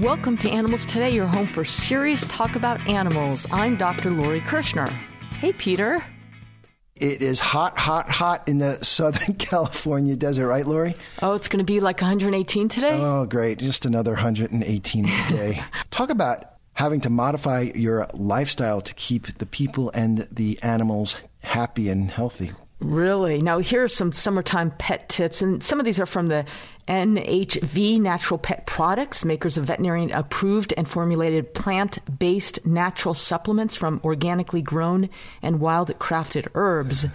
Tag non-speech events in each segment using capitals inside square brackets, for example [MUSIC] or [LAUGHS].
Welcome to Animals Today, your home for serious talk about animals. I'm Dr. Lori Kirschner. Hey, Peter. It is hot, hot, hot in the [LAUGHS] Southern California desert, right, Lori? Oh, it's going to be like 118 today? Oh, great. Just another 118 a [LAUGHS] day. Talk about having to modify your lifestyle to keep the people and the animals happy and healthy. Really? Now, here are some summertime pet tips, and some of these are from the NHV Natural Pet Products, makers of veterinarian approved and formulated plant based natural supplements from organically grown and wild crafted herbs.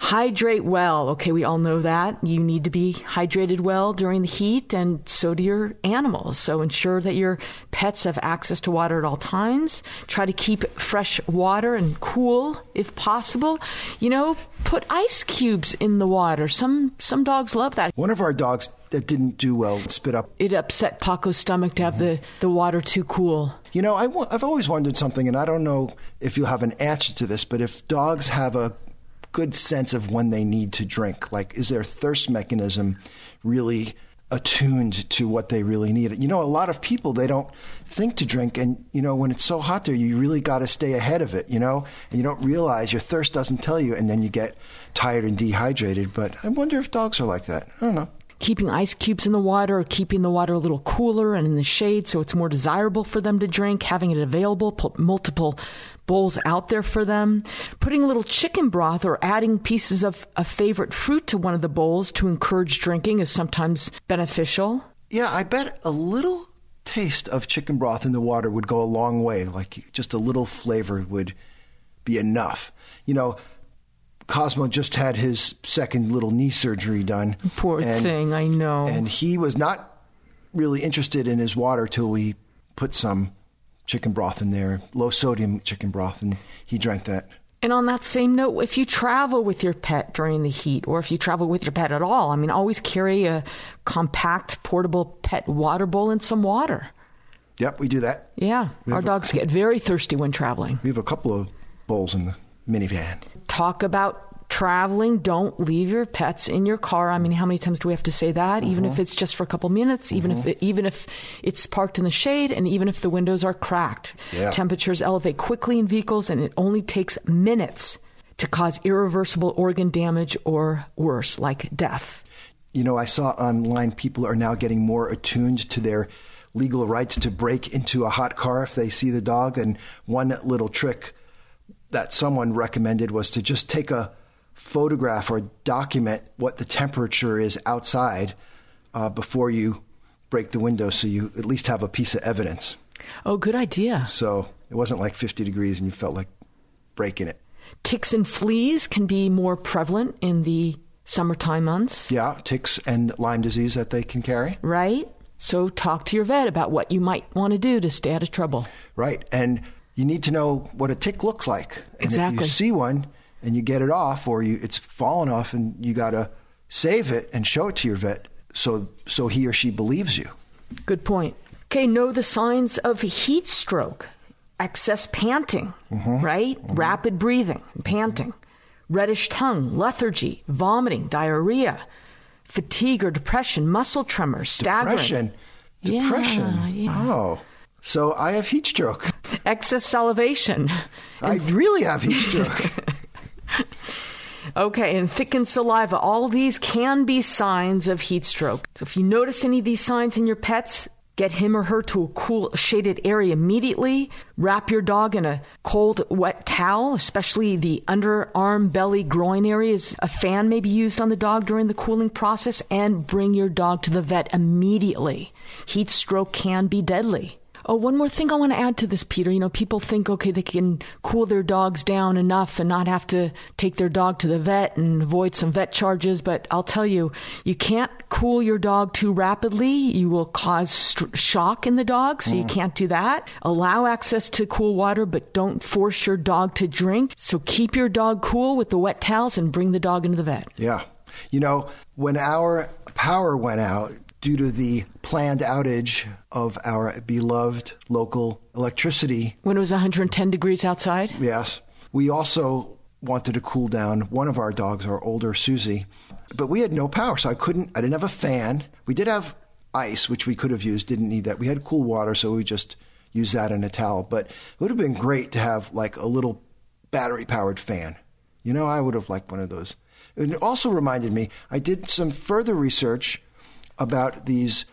Hydrate well. Okay, we all know that. You need to be hydrated well during the heat, and so do your animals. So ensure that your pets have access to water at all times. Try to keep fresh water and cool if possible. You know, put ice cubes in the water. Some some dogs love that. One of our dogs that didn't do well spit up. It upset Paco's stomach to have mm-hmm. the, the water too cool. You know, I, I've always wondered something, and I don't know if you'll have an answer to this, but if dogs have a good sense of when they need to drink. Like, is their thirst mechanism really attuned to what they really need? You know, a lot of people, they don't think to drink. And, you know, when it's so hot there, you really got to stay ahead of it, you know? And you don't realize your thirst doesn't tell you, and then you get tired and dehydrated. But I wonder if dogs are like that. I don't know keeping ice cubes in the water or keeping the water a little cooler and in the shade so it's more desirable for them to drink, having it available, put multiple bowls out there for them, putting a little chicken broth or adding pieces of a favorite fruit to one of the bowls to encourage drinking is sometimes beneficial. Yeah, I bet a little taste of chicken broth in the water would go a long way. Like just a little flavor would be enough. You know, Cosmo just had his second little knee surgery done. Poor and, thing, I know. And he was not really interested in his water till we put some chicken broth in there, low sodium chicken broth, and he drank that. And on that same note, if you travel with your pet during the heat, or if you travel with your pet at all, I mean, always carry a compact, portable pet water bowl and some water. Yep, we do that. Yeah, our dogs a, get very thirsty when traveling. We have a couple of bowls in the minivan. Talk about traveling, don't leave your pets in your car. I mean, how many times do we have to say that? Even if uh-huh. it's just for a couple minutes, even if uh-huh. it, even if it's parked in the shade, and even if the windows are cracked. Yeah. Temperatures elevate quickly in vehicles, and it only takes minutes to cause irreversible organ damage or worse, like death. You know, I saw online people are now getting more attuned to their legal rights to break into a hot car if they see the dog. And one little trick that someone recommended was to just take a photograph or document what the temperature is outside uh, before you break the window so you at least have a piece of evidence. Oh, good idea. So it wasn't like 50 degrees and you felt like breaking it. Ticks and fleas can be more prevalent in the summertime months. Yeah, ticks and Lyme disease that they can carry. Right. So talk to your vet about what you might want to do to stay out of trouble. Right. And you need to know what a tick looks like. And exactly. if you see one, and you get it off or you it's fallen off and you got to save it and show it to your vet so so he or she believes you. Good point. Okay, know the signs of heat stroke, excess panting, mm-hmm. right? Mm-hmm. Rapid breathing, panting, reddish tongue, lethargy, vomiting, diarrhea, fatigue or depression, muscle tremors, staggering. Depression. Depression. Yeah, yeah. Oh. So I have heat stroke. [LAUGHS] Excess salivation. I really have heat stroke. [LAUGHS] Okay, and thickened saliva. All these can be signs of heat stroke. So if you notice any of these signs in your pets, get him or her to a cool, shaded area immediately. Wrap your dog in a cold, wet towel, especially the underarm, belly, groin areas. A fan may be used on the dog during the cooling process, and bring your dog to the vet immediately. Heat stroke can be deadly. Oh, one more thing I want to add to this, Peter. You know, people think, okay, they can cool their dogs down enough and not have to take their dog to the vet and avoid some vet charges. But I'll tell you, you can't cool your dog too rapidly. You will cause st- shock in the dog, so mm. you can't do that. Allow access to cool water, but don't force your dog to drink. So keep your dog cool with the wet towels and bring the dog into the vet. Yeah. You know, when our power went out, due to the planned outage of our beloved local electricity. When it was 110 degrees outside? Yes. We also wanted to cool down one of our dogs, our older Susie, but we had no power, so I couldn't, I didn't have a fan. We did have ice, which we could have used, didn't need that. We had cool water, so we just used that in a towel. But it would have been great to have like a little battery powered fan. You know, I would have liked one of those. It also reminded me, I did some further research about these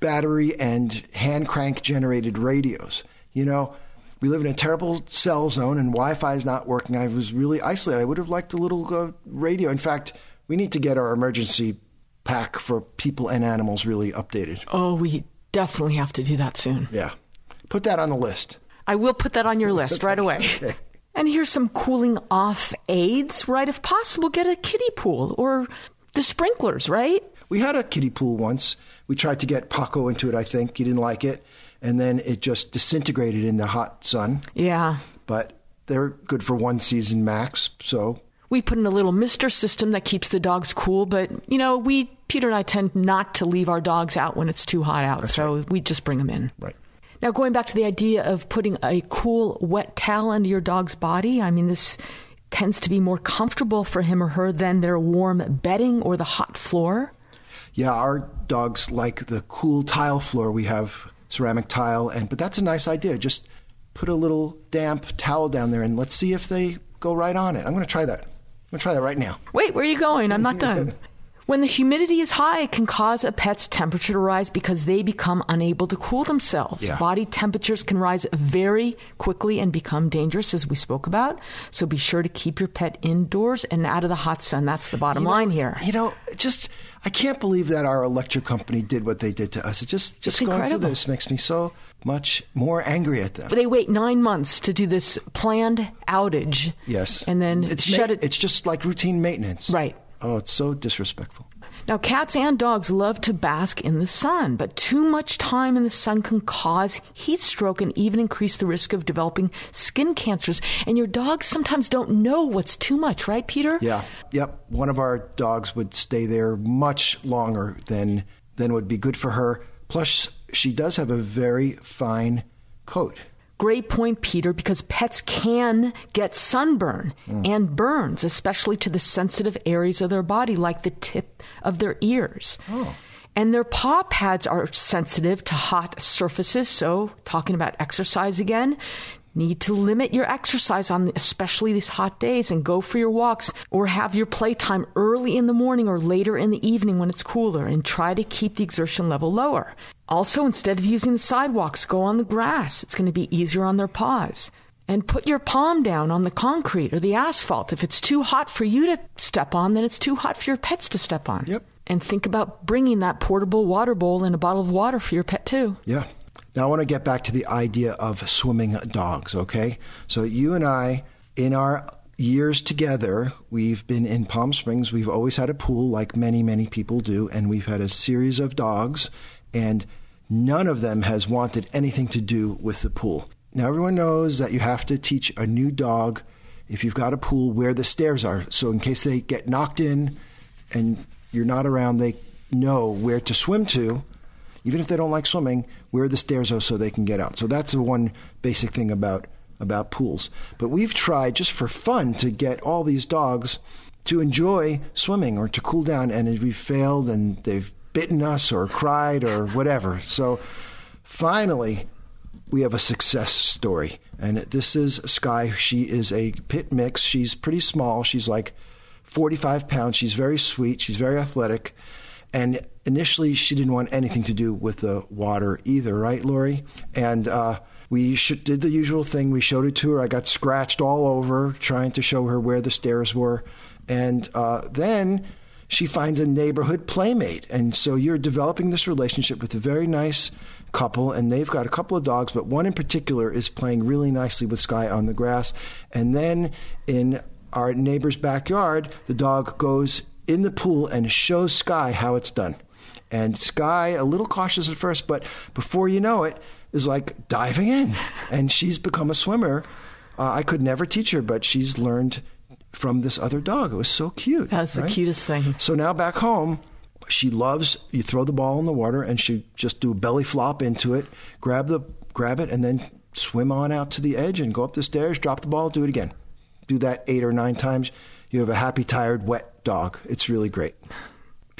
battery and hand crank generated radios. You know, we live in a terrible cell zone and Wi Fi is not working. I was really isolated. I would have liked a little uh, radio. In fact, we need to get our emergency pack for people and animals really updated. Oh, we definitely have to do that soon. Yeah. Put that on the list. I will put that on your list right away. Okay. And here's some cooling off aids, right? If possible, get a kiddie pool or the sprinklers, right? We had a kiddie pool once. We tried to get Paco into it, I think. He didn't like it. And then it just disintegrated in the hot sun. Yeah. But they're good for one season max. So We put in a little mister system that keeps the dogs cool, but you know, we Peter and I tend not to leave our dogs out when it's too hot out, so we just bring them in. Right. Now, going back to the idea of putting a cool, wet towel under your dog's body, I mean, this tends to be more comfortable for him or her than their warm bedding or the hot floor. Yeah, our dogs like the cool tile floor. We have ceramic tile, and but that's a nice idea. Just put a little damp towel down there, and let's see if they go right on it. I'm going to try that. I'm going to try that right now. Wait, where are you going? I'm not done. [LAUGHS] When the humidity is high, it can cause a pet's temperature to rise because they become unable to cool themselves. Yeah. Body temperatures can rise very quickly and become dangerous, as we spoke about. So be sure to keep your pet indoors and out of the hot sun. That's the bottom line here. You know, just I can't believe that our electric company did what they did to us. It just just It's going incredible. through this makes me so much more angry at them. But they wait nine months to do this planned outage. yes, And then it's shut ma- it. It's just like routine maintenance. Right. Oh, it's so disrespectful. Now, cats and dogs love to bask in the sun, but too much time in the sun can cause heat stroke and even increase the risk of developing skin cancers. And your dogs sometimes don't know what's too much, right, Peter? Yeah. Yep. One of our dogs would stay there much longer than than would be good for her. Plus, she does have a very fine coat. Great point, Peter, because pets can get sunburn and burns, especially to the sensitive areas of their body, like the tip of their ears. Oh. And their paw pads are sensitive to hot surfaces. So, talking about exercise again, need to limit your exercise on especially these hot days and go for your walks or have your playtime early in the morning or later in the evening when it's cooler and try to keep the exertion level lower. Also, instead of using the sidewalks, go on the grass. It's going to be easier on their paws. And put your palm down on the concrete or the asphalt. If it's too hot for you to step on, then it's too hot for your pets to step on. Yep. And think about bringing that portable water bowl and a bottle of water for your pet, too. Yeah. Now I want to get back to the idea of swimming dogs, okay? So you and I, in our years together, we've been in Palm Springs. We've always had a pool, like many, many people do, and we've had a series of dogs, and none of them has wanted anything to do with the pool. Now everyone knows that you have to teach a new dog, if you've got a pool, where the stairs are. So in case they get knocked in and you're not around, they know where to swim to even if they don't like swimming, where the stairs are so they can get out. So that's the one basic thing about about pools. But we've tried just for fun to get all these dogs to enjoy swimming or to cool down, and we've failed, and they've bitten us or cried or whatever. So finally, we have a success story, and this is Sky. She is a pit mix. She's pretty small. She's like 45 pounds. She's very sweet. She's very athletic. And initially, she didn't want anything to do with the water either, right, Lori? And uh, we did the usual thing. We showed it to her. I got scratched all over trying to show her where the stairs were. And uh, then she finds a neighborhood playmate. And so you're developing this relationship with a very nice couple, and they've got a couple of dogs, but one in particular is playing really nicely with Sky on the grass. And then in our neighbor's backyard, the dog goes in the pool and shows Sky how it's done. And Sky, a little cautious at first, but before you know it, is like diving in. And she's become a swimmer. Uh, I could never teach her, but she's learned from this other dog. It was so cute. That's the cutest thing. So now back home, she loves you throw the ball in the water and she just do a belly flop into it, grab the grab it, and then swim on out to the edge and go up the stairs, drop the ball, do it again. Do that eight or nine times. You have a happy, tired, wet dog. It's really great.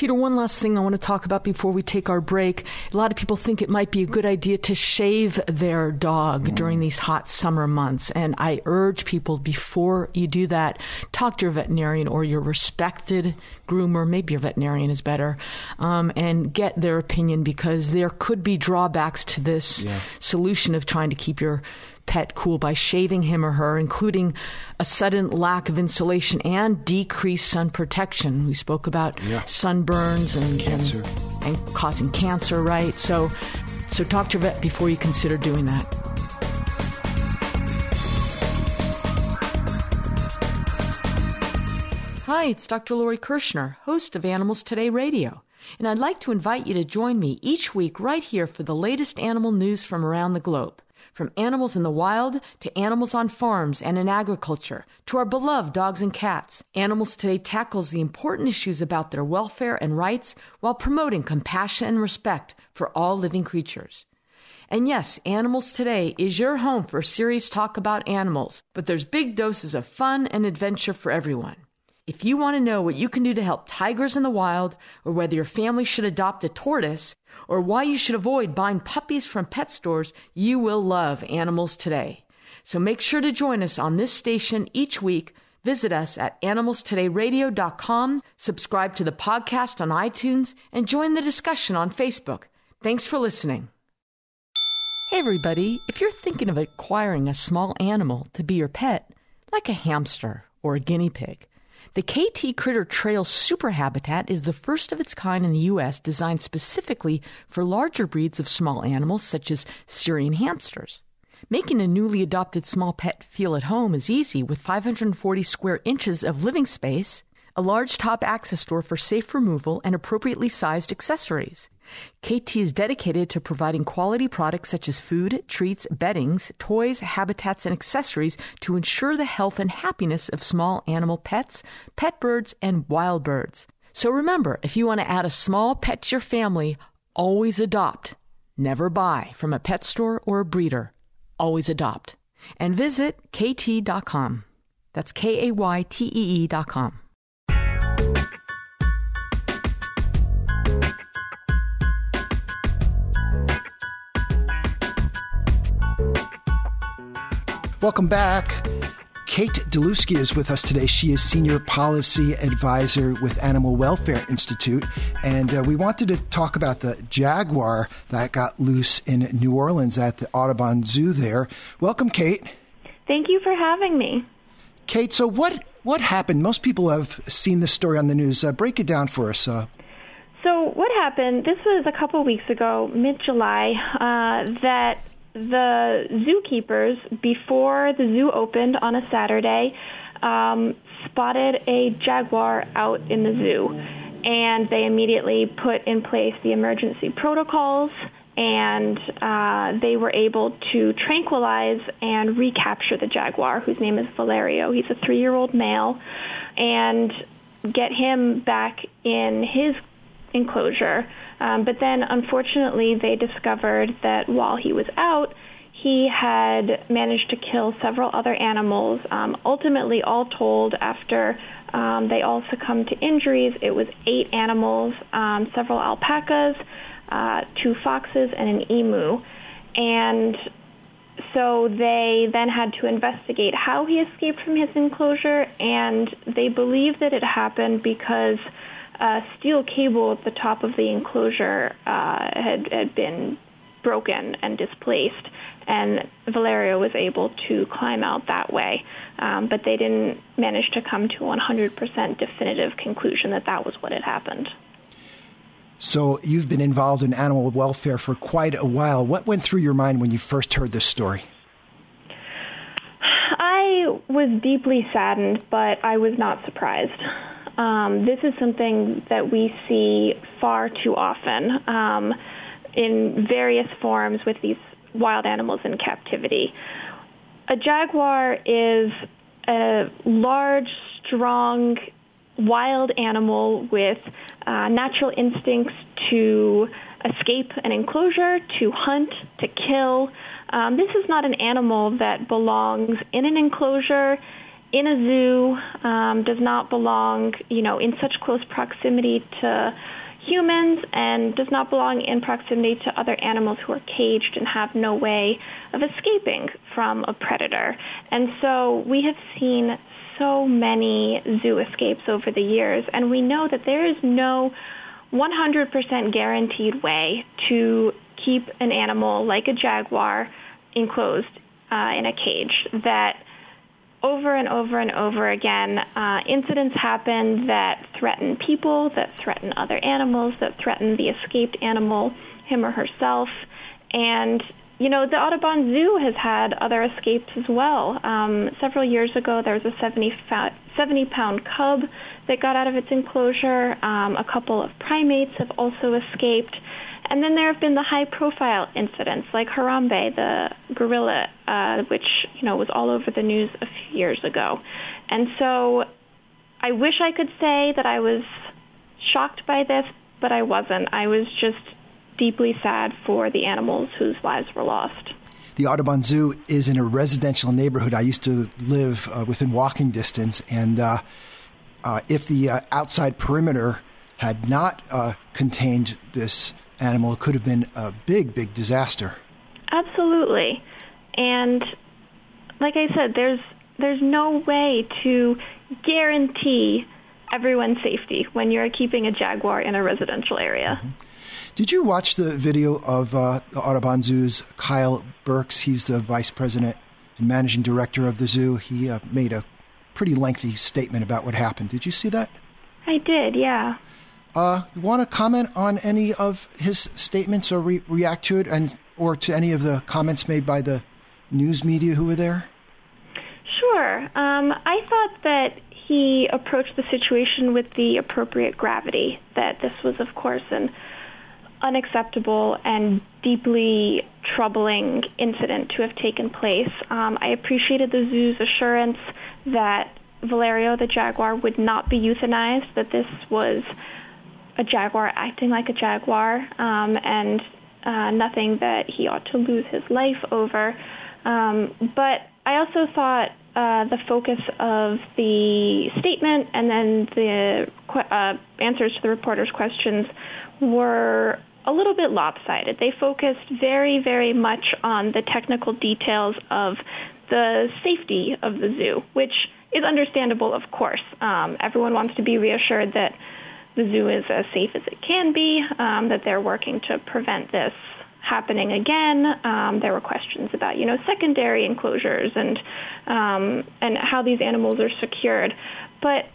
Peter, one last thing I want to talk about before we take our break. A lot of people think it might be a good idea to shave their dog mm. during these hot summer months. And I urge people before you do that, talk to your veterinarian or your respected groomer, maybe your veterinarian is better, um, and get their opinion because there could be drawbacks to this yeah. solution of trying to keep your pet cool by shaving him or her, including a sudden lack of insulation and decreased sun protection. We spoke about yeah. sunburns and cancer and, and causing cancer, right? So, so talk to your vet before you consider doing that. Hi, it's Dr. Lori Kirschner, host of Animals Today Radio, and I'd like to invite you to join me each week right here for the latest animal news from around the globe. From animals in the wild to animals on farms and in agriculture to our beloved dogs and cats, Animals Today tackles the important issues about their welfare and rights while promoting compassion and respect for all living creatures. And yes, Animals Today is your home for serious talk about animals, but there's big doses of fun and adventure for everyone. If you want to know what you can do to help tigers in the wild, or whether your family should adopt a tortoise, or why you should avoid buying puppies from pet stores, you will love Animals Today. So make sure to join us on this station each week. Visit us at animalstodayradio.com, subscribe to the podcast on iTunes, and join the discussion on Facebook. Thanks for listening. Hey, everybody. If you're thinking of acquiring a small animal to be your pet, like a hamster or a guinea pig, the Kaytee Critter Trail Super Habitat is the first of its kind in the U.S. designed specifically for larger breeds of small animals such as Syrian hamsters. Making a newly adopted small pet feel at home is easy with 540 square inches of living space, a large top access door for safe removal, and appropriately sized accessories. Kaytee is dedicated to providing quality products such as food, treats, beddings, toys, habitats, and accessories to ensure the health and happiness of small animal pets, pet birds, and wild birds. So remember, if you want to add a small pet to your family, always adopt. Never buy from a pet store or a breeder. Always adopt. And visit kaytee.com. That's K A Y T E E.com. Welcome back. Kate Dylewsky is with us today. She is Senior Policy Advisor with Animal Welfare Institute. And uh, we wanted to talk about the jaguar that got loose in New Orleans at the Audubon Zoo there. Welcome, Kate. Thank you for having me. Kate, so what, what happened? Most people have seen this story on the news. Uh, break it down for us. Uh, so, what happened? This was a couple weeks ago, mid July, uh, that the zookeepers, before the zoo opened on a Saturday, um, spotted a jaguar out in the zoo. And they immediately put in place the emergency protocols and uh, they were able to tranquilize and recapture the jaguar, whose name is Valerio. He's a three-year-old male, and get him back in his enclosure. Um, but then, unfortunately, they discovered that while he was out, he had managed to kill several other animals. Um, ultimately, all told, after um, they all succumbed to injuries, it was eight animals, um, several alpacas, uh, two foxes, and an emu. And so they then had to investigate how he escaped from his enclosure, and they believe that it happened because a steel cable at the top of the enclosure uh, had, had been broken and displaced, and Valerio was able to climb out that way. Um, but they didn't manage to come to a 100% definitive conclusion that that was what had happened. So you've been involved in animal welfare for quite a while. What went through your mind when you first heard this story? I was deeply saddened, but I was not surprised. Um, this is something that we see far too often um, in various forms with these wild animals in captivity. A jaguar is a large, strong, wild animal with uh, natural instincts to escape an enclosure, to hunt, to kill. Um, this is not an animal that belongs in an enclosure in a zoo, um, does not belong, you know, in such close proximity to humans and does not belong in proximity to other animals who are caged and have no way of escaping from a predator. And so we have seen so many zoo escapes over the years, and we know that there is no 100% guaranteed way to keep an animal like a jaguar enclosed uh, in a cage that over and over and over again, uh, incidents happen that threaten people, that threaten other animals, that threaten the escaped animal, him or herself. And, you know, the Audubon Zoo has had other escapes as well. Um, several years ago, there was a 70, 70 pound cub that got out of its enclosure. Um, a couple of primates have also escaped. And then there have been the high-profile incidents like Harambe, the gorilla, uh, which you know was all over the news a few years ago. And so, I wish I could say that I was shocked by this, but I wasn't. I was just deeply sad for the animals whose lives were lost. The Audubon Zoo is in a residential neighborhood. I used to live uh, within walking distance, and uh, uh if the uh, outside perimeter had not uh, contained this animal, it could have been a big, big disaster. Absolutely. And like I said, there's there's no way to guarantee everyone's safety when you're keeping a jaguar in a residential area. Mm-hmm. Did you watch the video of uh, the Audubon Zoo's Kyle Burks? He's the vice president and managing director of the zoo. He uh, made a pretty lengthy statement about what happened. Did you see that? I did, yeah. Uh, want to comment on any of his statements or re- react to it, and or to any of the comments made by the news media who were there? Sure. Um, I thought that he approached the situation with the appropriate gravity. That this was, of course, an unacceptable and deeply troubling incident to have taken place. Um, I appreciated the zoo's assurance that Valerio the jaguar would not be euthanized, that this was a jaguar acting like a jaguar, um, and uh, nothing that he ought to lose his life over. Um, but I also thought uh, the focus of the statement and then the uh, answers to the reporters' questions were a little bit lopsided. They focused very, very much on the technical details of the safety of the zoo, which is understandable, of course. Um, everyone wants to be reassured that the zoo is as safe as it can be, um, that they're working to prevent this happening again. Um, there were questions about, you know, secondary enclosures and um, and how these animals are secured. But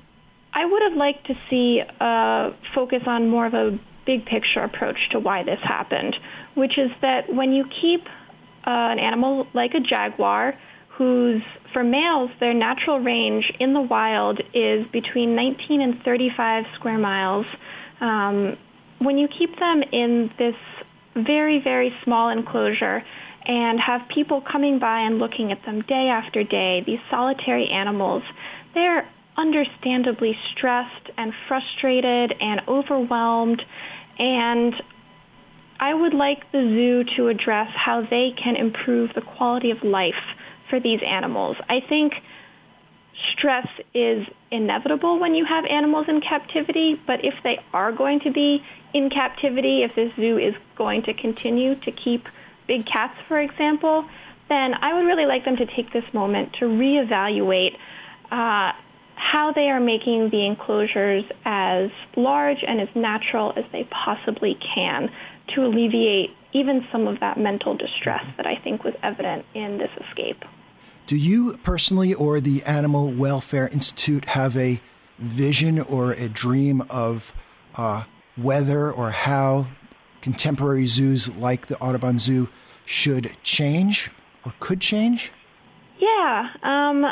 I would have liked to see a focus on more of a big picture approach to why this happened, which is that when you keep uh, an animal like a jaguar for males, their natural range in the wild is between 19 and 35 square miles. Um, when you keep them in this very, very small enclosure and have people coming by and looking at them day after day, these solitary animals, they're understandably stressed and frustrated and overwhelmed. And I would like the zoo to address how they can improve the quality of life for these animals. I think stress is inevitable when you have animals in captivity, but if they are going to be in captivity, if this zoo is going to continue to keep big cats, for example, then I would really like them to take this moment to reevaluate uh, how they are making the enclosures as large and as natural as they possibly can to alleviate even some of that mental distress that I think was evident in this escape. Do you personally or the Animal Welfare Institute have a vision or a dream of uh, whether or how contemporary zoos like the Audubon Zoo should change or could change? Yeah. Um,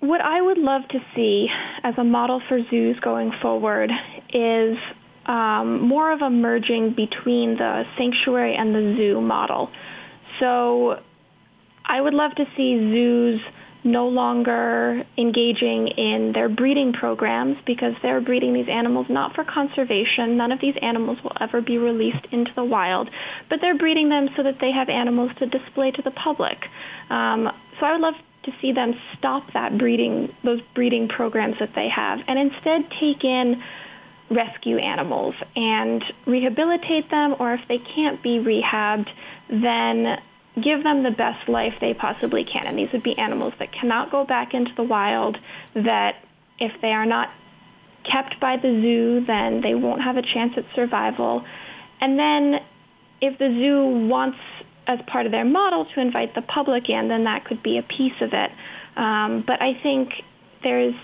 what I would love to see as a model for zoos going forward is um, more of a merging between the sanctuary and the zoo model. So I would love to see zoos no longer engaging in their breeding programs because they're breeding these animals not for conservation. None of these animals will ever be released into the wild, but they're breeding them so that they have animals to display to the public. Um, so I would love to see them stop that breeding, those breeding programs that they have, and instead take in rescue animals and rehabilitate them, or if they can't be rehabbed, then give them the best life they possibly can. And these would be animals that cannot go back into the wild, that if they are not kept by the zoo, then they won't have a chance at survival. And then if the zoo wants, as part of their model, to invite the public in, then that could be a piece of it. Um, but I think there's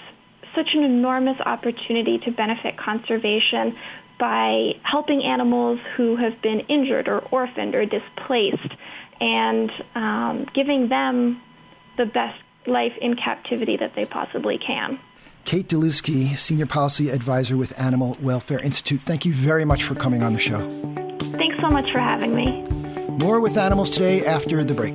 such an enormous opportunity to benefit conservation by helping animals who have been injured or orphaned or displaced and um, giving them the best life in captivity that they possibly can. Kate Dylewsky, Senior Policy Advisor with Animal Welfare Institute, thank you very much for coming on the show. Thanks so much for having me. More with animals today after the break.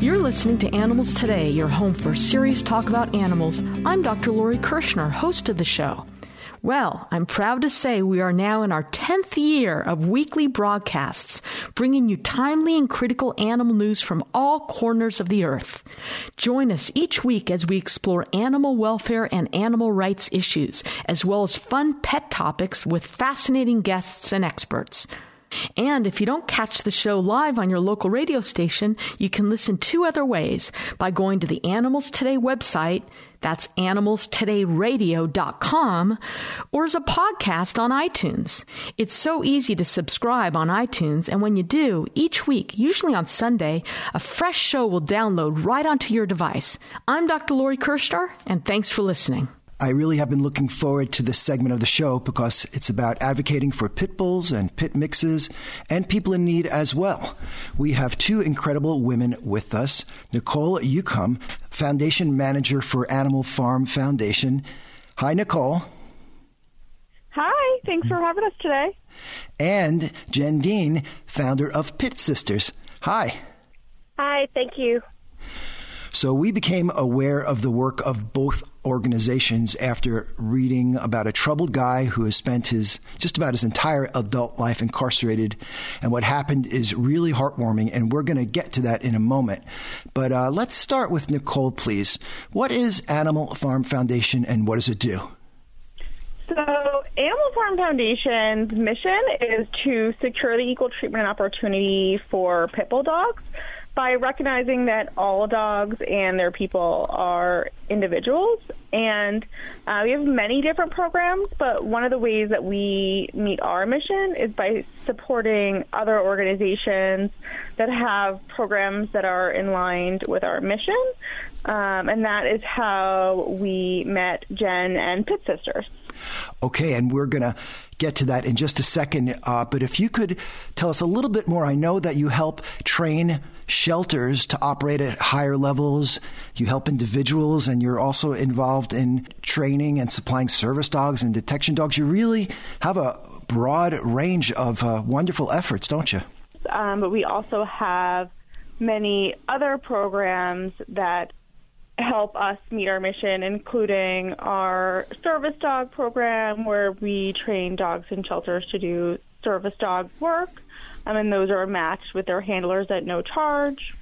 You're listening to Animals Today, your home for serious talk about animals. I'm Dr. Lori Kirschner, host of the show. Well, I'm proud to say we are now in our 10th year of weekly broadcasts, bringing you timely and critical animal news from all corners of the earth. Join us each week as we explore animal welfare and animal rights issues, as well as fun pet topics with fascinating guests and experts. And if you don't catch the show live on your local radio station, you can listen two other ways by going to the Animals Today website, that's animalstodayradio.com, or as a podcast on iTunes. It's so easy to subscribe on iTunes, and when you do, each week, usually on Sunday, a fresh show will download right onto your device. I'm Dr. Lori Kirschner, and thanks for listening. I really have been looking forward to this segment of the show because it's about advocating for pit bulls and pit mixes and people in need as well. We have two incredible women with us Nicole Ucum, Foundation Manager for Animal Farm Foundation. Hi, Nicole. Hi, thanks for having us today. And Jen Dean, founder of Pit Sisters. Hi. Hi, thank you. So we became aware of the work of both organizations after reading about a troubled guy who has spent his just about his entire adult life incarcerated. And what happened is really heartwarming, and we're going to get to that in a moment. But uh, let's start with Nicole, please. What is Animal Farm Foundation, and what does it do? So, Animal Farm Foundation's mission is to secure the equal treatment and opportunity for pit bull dogs by recognizing that all dogs and their people are individuals. And uh, we have many different programs, but one of the ways that we meet our mission is by supporting other organizations that have programs that are in line with our mission. Um, and that is how we met Jen and Pit Sisters. Okay, and we're going to get to that in just a second. Uh, but if you could tell us a little bit more, I know that you help train shelters to operate at higher levels. You help individuals, and you're also involved in training and supplying service dogs and detection dogs. You really have a broad range of uh, wonderful efforts, don't you? Um, but we also have many other programs that help us meet our mission, including our service dog program, where we train dogs in shelters to do service dog work. Um, and those are matched with their handlers at no charge.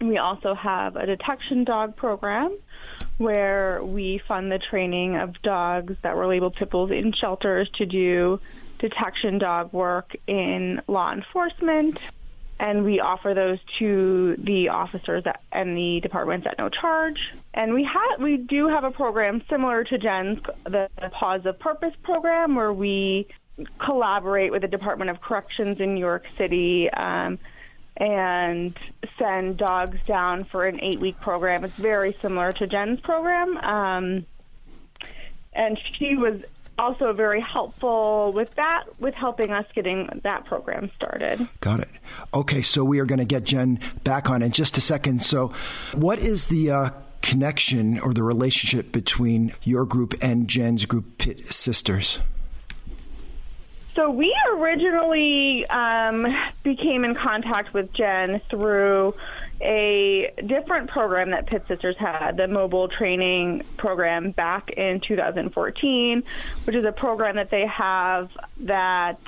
We also have a detection dog program where we fund the training of dogs that were labeled pit bulls in shelters to do detection dog work in law enforcement and we offer those to the officers at, and the departments at no charge. And we have we do have a program similar to Jen's, the Paws of Purpose program, where we collaborate with the Department of Corrections in New York City um, and send dogs down for an eight week program. It's very similar to Jen's program. Um, and she was also very helpful with that, with helping us getting that program started. Got it. Okay, so we are going to get Jen back on in just a second. So, what is the uh, connection or the relationship between your group and Jen's group, Pit Sisters? So we originally um, became in contact with Jen through a different program that Pit Sisters had, the mobile training program back in 2014, which is a program that they have that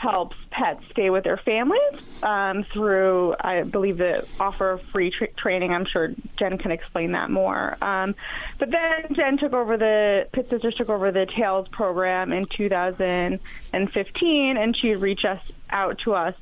helps pets stay with their families um, through, I believe, the offer of free tra- training. I'm sure Jen can explain that more. Um, but then Jen took over the Pit Sisters took over the Tails program in 2015, and she reached us out to us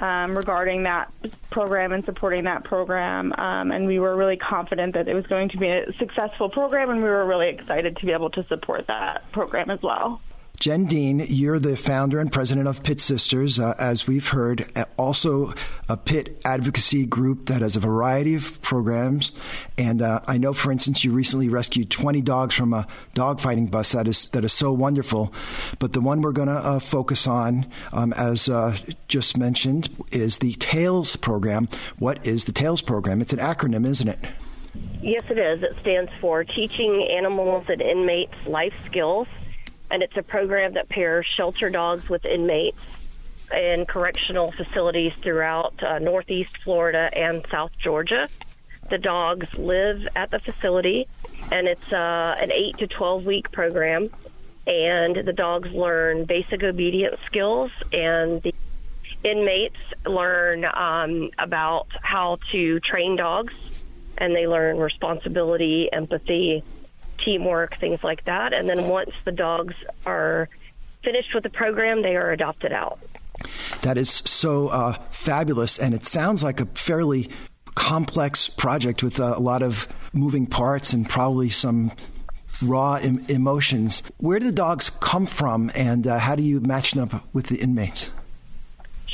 um, regarding that program and supporting that program. Um, and we were really confident that it was going to be a successful program, and we were really excited to be able to support that program as well. Jen Dean, you're the founder and president of Pit Sisters, uh, as we've heard, also a pit advocacy group that has a variety of programs. And uh, I know, for instance, you recently rescued 20 dogs from a dogfighting bus. That is that is so wonderful. But the one we're going to uh, focus on, um, as uh, just mentioned, is the TAILS program. What is the TAILS program? It's an acronym, isn't it? Yes, it is. It stands for Teaching Animals and Inmates Life Skills and it's a program that pairs shelter dogs with inmates in correctional facilities throughout uh, Northeast Florida and South Georgia. The dogs live at the facility, and it's uh, an 8 to 12 week program. And the dogs learn basic obedience skills, and the inmates learn um, about how to train dogs, and they learn responsibility, empathy, teamwork, things like that. And then once the dogs are finished with the program, they are adopted out. That is so uh, fabulous, and it sounds like a fairly complex project with a lot of moving parts and probably some raw em- emotions. Where do the dogs come from, and uh, how do you match them up with the inmates?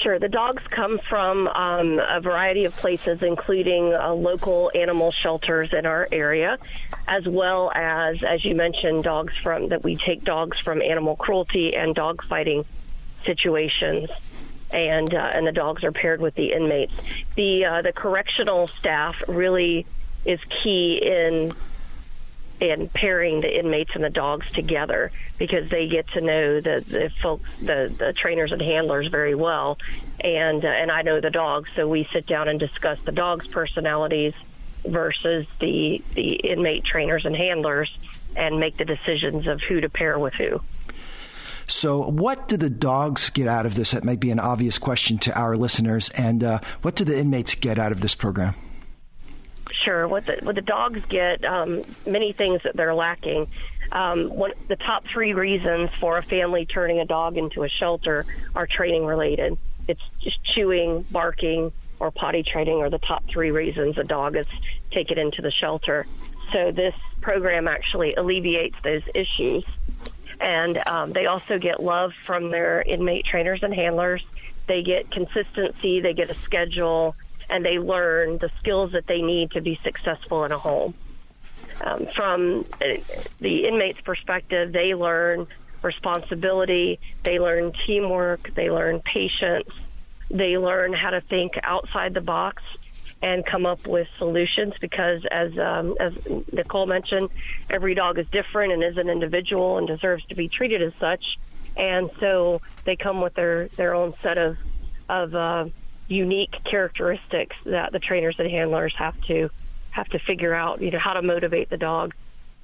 Sure. The dogs come from um, a variety of places, including uh, local animal shelters in our area, as well as, as you mentioned, dogs from that we take dogs from animal cruelty and dog fighting situations. And uh, and the dogs are paired with the inmates. The uh, the correctional staff really is key in and pairing the inmates and the dogs together because they get to know the the folks the the trainers and handlers very well and uh, and I know the dogs so we sit down and discuss the dogs personalities versus the the inmate trainers and handlers and make the decisions of who to pair with who so, what do the dogs get out of this? That might be an obvious question to our listeners. And uh, what do the inmates get out of this program? Sure. What the what the dogs get, um, many things that they're lacking. Um, one, the top three reasons for a family turning a dog into a shelter are training related. It's just chewing, barking, or potty training are the top three reasons a dog is taken into the shelter. So this program actually alleviates those issues. And um, they also get love from their inmate trainers and handlers. They get consistency. They get a schedule and they learn the skills that they need to be successful in a home. Um, from uh, the inmate's perspective, they learn responsibility, they learn teamwork, they learn patience, they learn how to think outside the box and come up with solutions because as um, as Nicole mentioned, every dog is different and is an individual and deserves to be treated as such. And so they come with their, their own set of of uh, unique characteristics that the trainers and handlers have to have to figure out, you know, how to motivate the dog.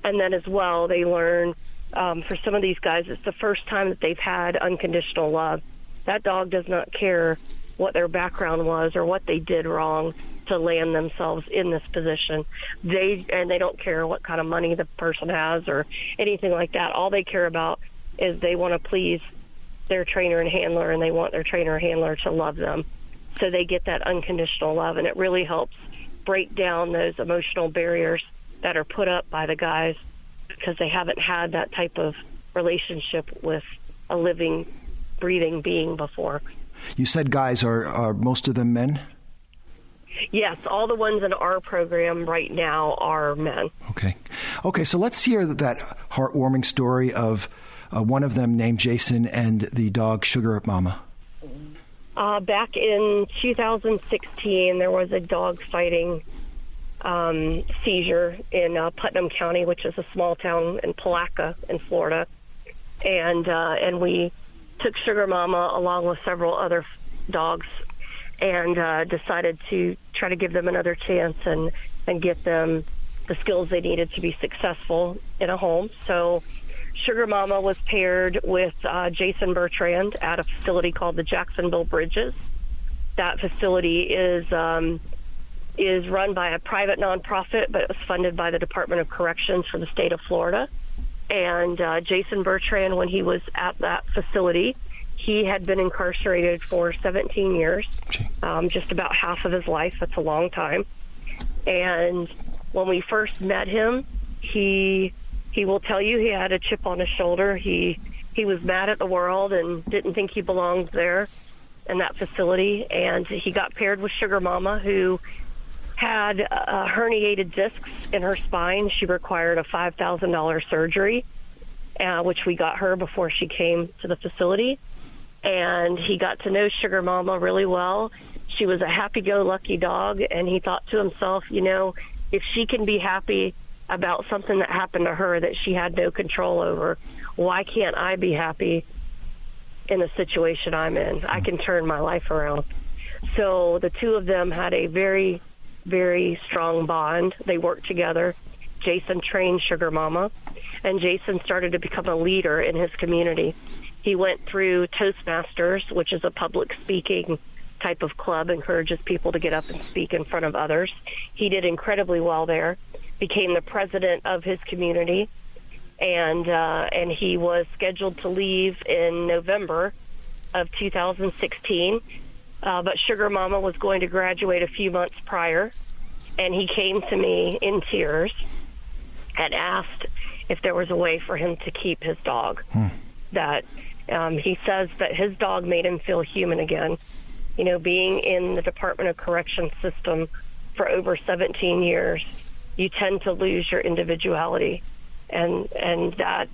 And then as well, they learn um, for some of these guys, it's the first time that they've had unconditional love. That dog does not care what their background was or what they did wrong to land themselves in this position. They and they don't care what kind of money the person has or anything like that. All they care about is they want to please their trainer and handler and they want their trainer and handler to love them so they get that unconditional love. And it really helps break down those emotional barriers that are put up by the guys because they haven't had that type of relationship with a living, breathing being before. You said guys are are most of them men. Yes, all the ones in our program right now are men. Okay, okay. So let's hear that heartwarming story of uh, one of them named Jason and the dog Sugar Mama. Uh, back in 2016, there was a dog fighting um, seizure in uh, Putnam County, which is a small town in Palatka, in Florida, and uh, and we took Sugar Mama along with several other dogs and uh, decided to try to give them another chance and and get them the skills they needed to be successful in a home. So. Sugar Mama was paired with uh, Jason Bertrand at a facility called the Jacksonville Bridges. That facility is um, is run by a private nonprofit, but it was funded by the Department of Corrections for the state of Florida. And uh, Jason Bertrand, when he was at that facility, he had been incarcerated for 17 years, um, just about half of his life. That's a long time. And when we first met him, he he will tell you he had a chip on his shoulder. He he was mad at the world and didn't think he belonged there in that facility. And he got paired with Sugar Mama, who had uh, herniated discs in her spine. She required a $5,000 surgery, uh, which we got her before she came to the facility. And he got to know Sugar Mama really well. She was a happy go lucky dog, and he thought to himself, you know, if she can be happy about something that happened to her that she had no control over, why can't I be happy in the situation I'm in? I can turn my life around. So the two of them had a very very strong bond. They worked together. Jason trained Sugar Mama, and Jason started to become a leader in his community. He went through Toastmasters, which is a public speaking type of club, encourages people to get up and speak in front of others. He did incredibly well there, became the president of his community, and uh, and he was scheduled to leave in November of 2016 uh, but Sugar Mama was going to graduate a few months prior, and he came to me in tears and asked if there was a way for him to keep his dog. Hmm. That um, he says that his dog made him feel human again. You know, being in the Department of Correction system for over 17 years, you tend to lose your individuality, and and that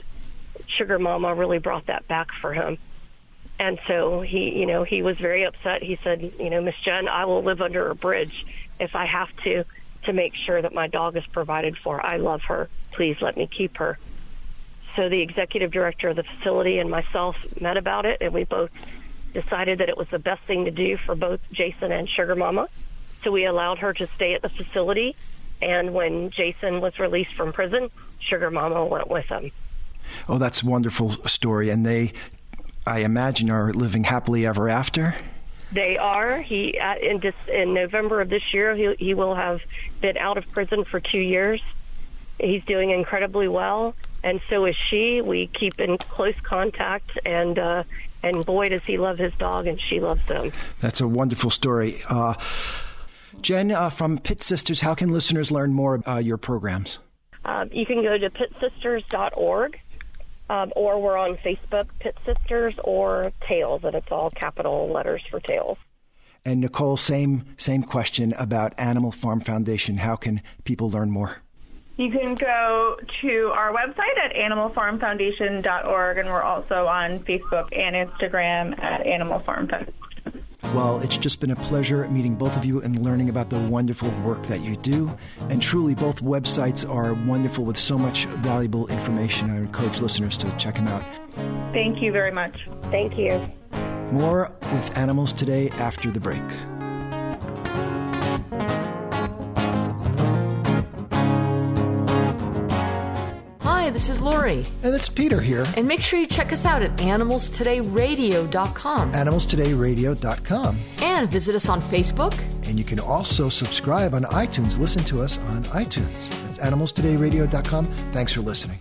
Sugar Mama really brought that back for him. And so he, you know, he was very upset. He said, you know, Miss Jen, I will live under a bridge if I have to to make sure that my dog is provided for. I love her. Please let me keep her. So the executive director of the facility and myself met about it, and we both decided that it was the best thing to do for both Jason and Sugar Mama. So we allowed her to stay at the facility. And when Jason was released from prison, Sugar Mama went with him. Oh, that's a wonderful story. And they I imagine, are living happily ever after. They are. He uh, in in November of this year, he he will have been out of prison for two years. He's doing incredibly well, and so is she. We keep in close contact, and uh, and boy, does he love his dog, and she loves him. That's a wonderful story. Uh, Jen, uh, from Pit Sisters, how can listeners learn more about uh, your programs? Uh, you can go to pitsisters.org um, or we're on Facebook, Pit Sisters, or Tails, and it's all capital letters for Tails. And Nicole, same same question about Animal Farm Foundation. How can people learn more? You can go to our website at animalfarmfoundation.org, and we're also on Facebook and Instagram at Animal Farm Foundation. Well, it's just been a pleasure meeting both of you and learning about the wonderful work that you do. And truly, both websites are wonderful with so much valuable information. I encourage listeners to check them out. Thank you very much. Thank you. More with Animals Today after the break. Lori. And it's Peter here. And make sure you check us out at animalstodayradio.com. Animalstodayradio.com. And visit us on Facebook. And you can also subscribe on iTunes. Listen to us on iTunes. That's animalstodayradio.com. Thanks for listening.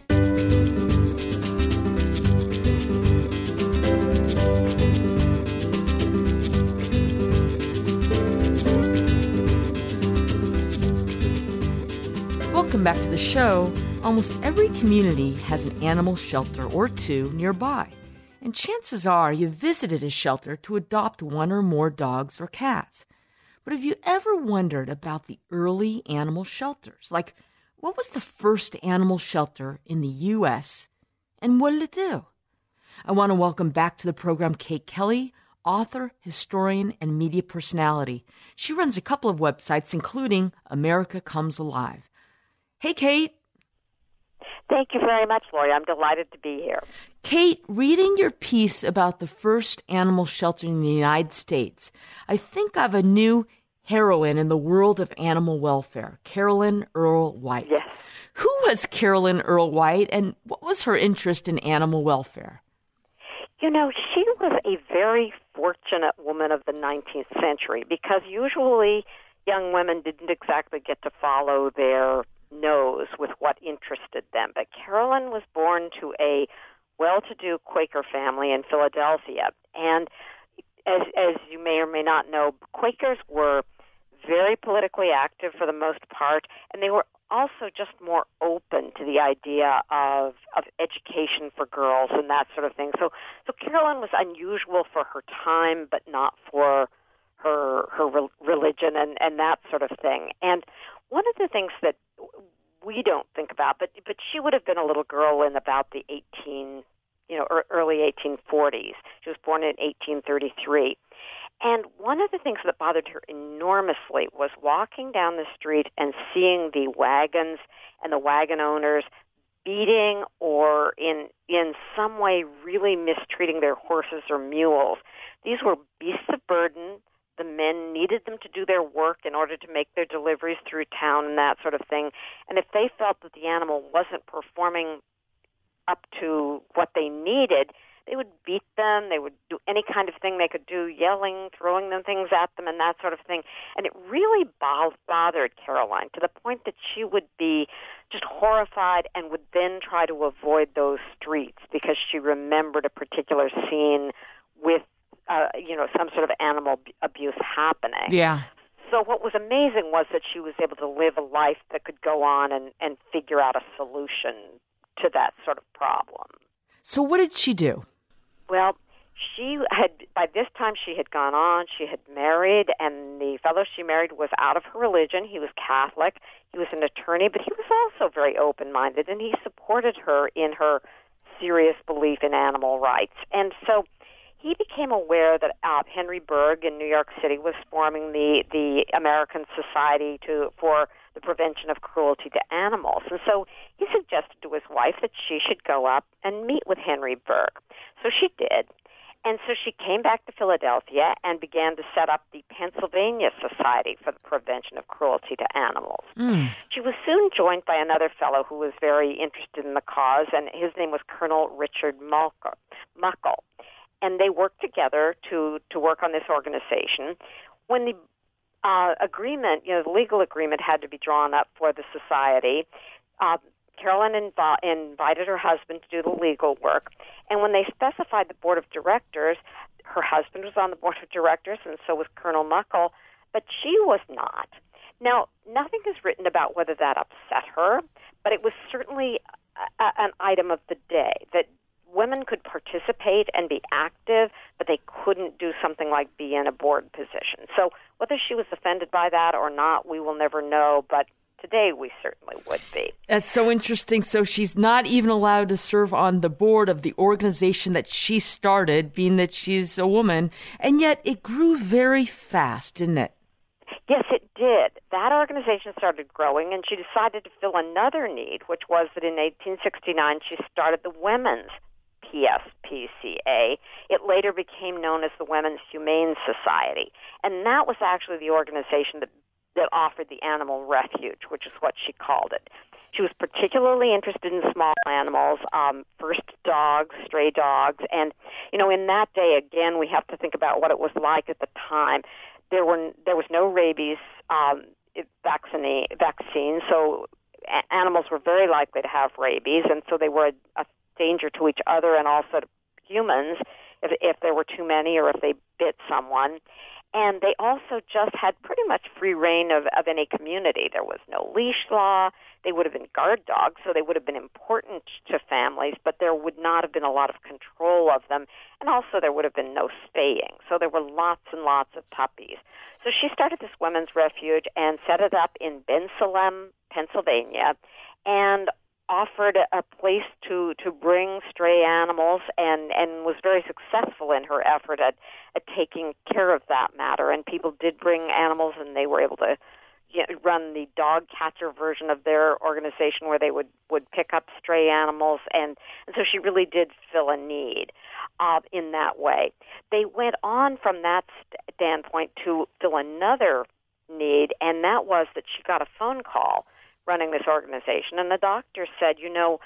Welcome back to the show. Almost every community has an animal shelter or two nearby. and chances are you visited a shelter to adopt one or more dogs or cats. But have you ever wondered about the early animal shelters? Like, what was the first animal shelter in the U.S. and what did it do? I want to welcome back to the program Kate Kelly, author, historian, and media personality. She runs a couple of websites, including America Comes Alive. Hey, Kate. Thank you very much, Lori. I'm delighted to be here. Kate, reading your piece about the first animal shelter in the United States, I think I've a new heroine in the world of animal welfare, Carolyn Earle White. Yes. Who was Carolyn Earle White and what was her interest in animal welfare? You know, she was a very fortunate woman of the 19th century because usually young women didn't exactly get to follow their nose with what interested them. But Carolyn was born to a well to do Quaker family in Philadelphia. And as, as you may or may not know, Quakers were very politically active for the most part, and they were also just more open to the idea of of education for girls and that sort of thing. So so Carolyn was unusual for her time, but not for her her re- religion and and that sort of thing. And one of the things that we don't think about, but but she would have been a little girl in about the 18 you know early 1840s. She was born in 1833. And one of the things that bothered her enormously was walking down the street and seeing the wagons and the wagon owners beating or in in some way really mistreating their horses or mules. These were beasts of burden. The men needed them to do their work in order to make their deliveries through town and that sort of thing. And if they felt that the animal wasn't performing up to what they needed, they would beat them. They would do any kind of thing they could do, yelling, throwing them things at them, and that sort of thing. And it really bothered Caroline to the point that she would be just horrified and would then try to avoid those streets because she remembered a particular scene with, uh, you know, some sort of animal abuse happening. Yeah. So what was amazing was that she was able to live a life that could go on and, and figure out a solution to that sort of problem. So what did she do? Well, she had by this time she had gone on she had married and the fellow she married was out of her religion he was catholic he was an attorney but he was also very open minded and he supported her in her serious belief in animal rights and so he became aware that uh, Henry Bergh in New York City was forming the the American Society to for the prevention of cruelty to animals. And so he suggested to his wife that she should go up and meet with Henry Bergh. So she did. And so she came back to Philadelphia and began to set up the Pennsylvania Society for the Prevention of Cruelty to Animals. Mm. She was soon joined by another fellow who was very interested in the cause, and his name was Colonel Richard Muckle. And they worked together to, to work on this organization. When the uh, agreement, you know, the legal agreement had to be drawn up for the society. Uh, Carolyn inv- invited her husband to do the legal work, and when they specified the board of directors, her husband was on the board of directors, and so was Colonel Muckle, but she was not. Now, nothing is written about whether that upset her, but it was certainly a, an item of the day that women could participate and be active, but they couldn't do something like be in a board position. So whether she was offended by that or not, we will never know, but today we certainly would be. That's so interesting. So she's not even allowed to serve on the board of the organization that she started, being that she's a woman, and yet it grew very fast, didn't it? Yes, it did. That organization started growing, and she decided to fill another need, which was that in 1869 she started the Women's PSPCA. It later became known as the Women's Humane Society, and that was actually the organization that that offered the animal refuge, which is what she called it. She was particularly interested in small animals, um, first dogs, stray dogs, and you know, in that day, again, we have to think about what it was like at the time. There were there was no rabies um, vaccine vaccine, so animals were very likely to have rabies, and so they were a, a danger to each other and also to humans if, if there were too many or if they bit someone. And they also just had pretty much free reign of, of any community. There was no leash law. They would have been guard dogs, so they would have been important to families, but there would not have been a lot of control of them. And also there would have been no spaying. So there were lots and lots of puppies. So she started this women's refuge and set it up in Bensalem, Pennsylvania. And offered a place to to bring stray animals and and was very successful in her effort at at taking care of that matter. And people did bring animals and they were able to you know, run the dog catcher version of their organization where they would would pick up stray animals. And and so she really did fill a need uh, in that way. They went on from that standpoint to fill another need and that was that she got a phone call running this organization, and the doctor said, you know,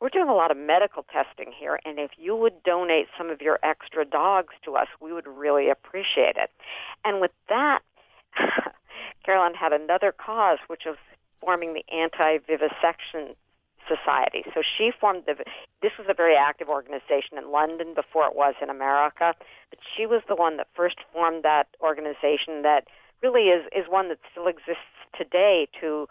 we're doing a lot of medical testing here, and if you would donate some of your extra dogs to us, we would really appreciate it. And with that, [LAUGHS] Carolyn had another cause, which was forming the anti-vivisection society. So she formed the. This was a very active organization in London before it was in America, but she was the one that first formed that organization that really is is one that still exists today to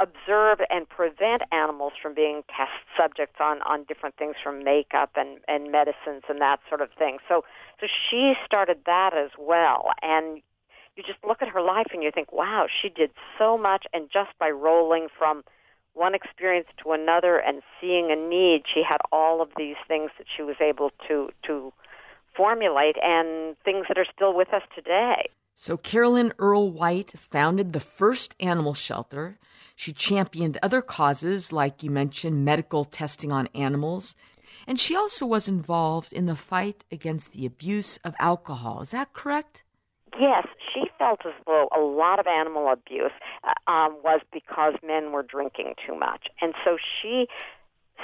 observe and prevent animals from being test subjects on, on different things from makeup and, and medicines and that sort of thing. So, so she started that as well. And you just look at her life and you think, wow, she did so much. And just by rolling from one experience to another and seeing a need, she had all of these things that she was able to, to formulate and things that are still with us today. So Carolyn Earle White founded the first animal shelter. She championed other causes, like you mentioned, medical testing on animals. And she also was involved in the fight against the abuse of alcohol. Is that correct? Yes, she felt as though a lot of animal abuse uh, um, was because men were drinking too much. And so she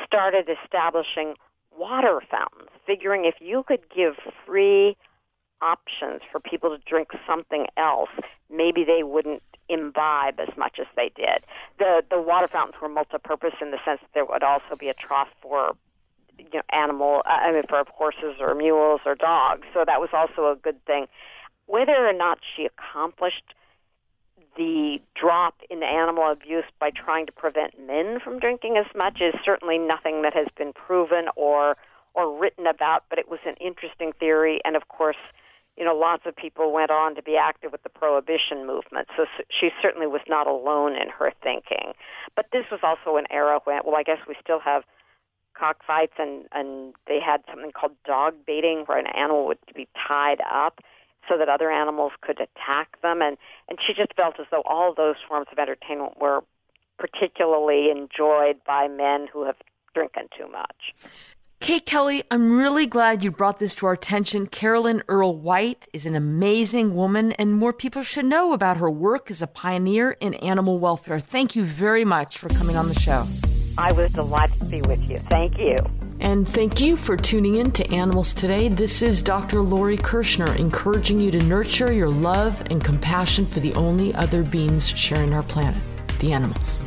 started establishing water fountains, figuring if you could give free options for people to drink something else, maybe they wouldn't imbibe as much as they did. The the water fountains were multi-purpose in the sense that there would also be a trough for you know animal I mean for horses or mules or dogs. So that was also a good thing. Whether or not she accomplished the drop in animal abuse by trying to prevent men from drinking as much is certainly nothing that has been proven or or written about, but it was an interesting theory and of course you know, lots of people went on to be active with the prohibition movement. So she certainly was not alone in her thinking. But this was also an era when, well, I guess we still have cockfights, and and they had something called dog baiting, where an animal would be tied up so that other animals could attack them. And and she just felt as though all those forms of entertainment were particularly enjoyed by men who have drinking too much. Kate Kelly, I'm really glad you brought this to our attention. Carolyn Earle White is an amazing woman, and more people should know about her work as a pioneer in animal welfare. Thank you very much for coming on the show. I was delighted to be with you. Thank you. And thank you for tuning in to Animals Today. This is Dr. Lori Kirschner encouraging you to nurture your love and compassion for the only other beings sharing our planet, the animals.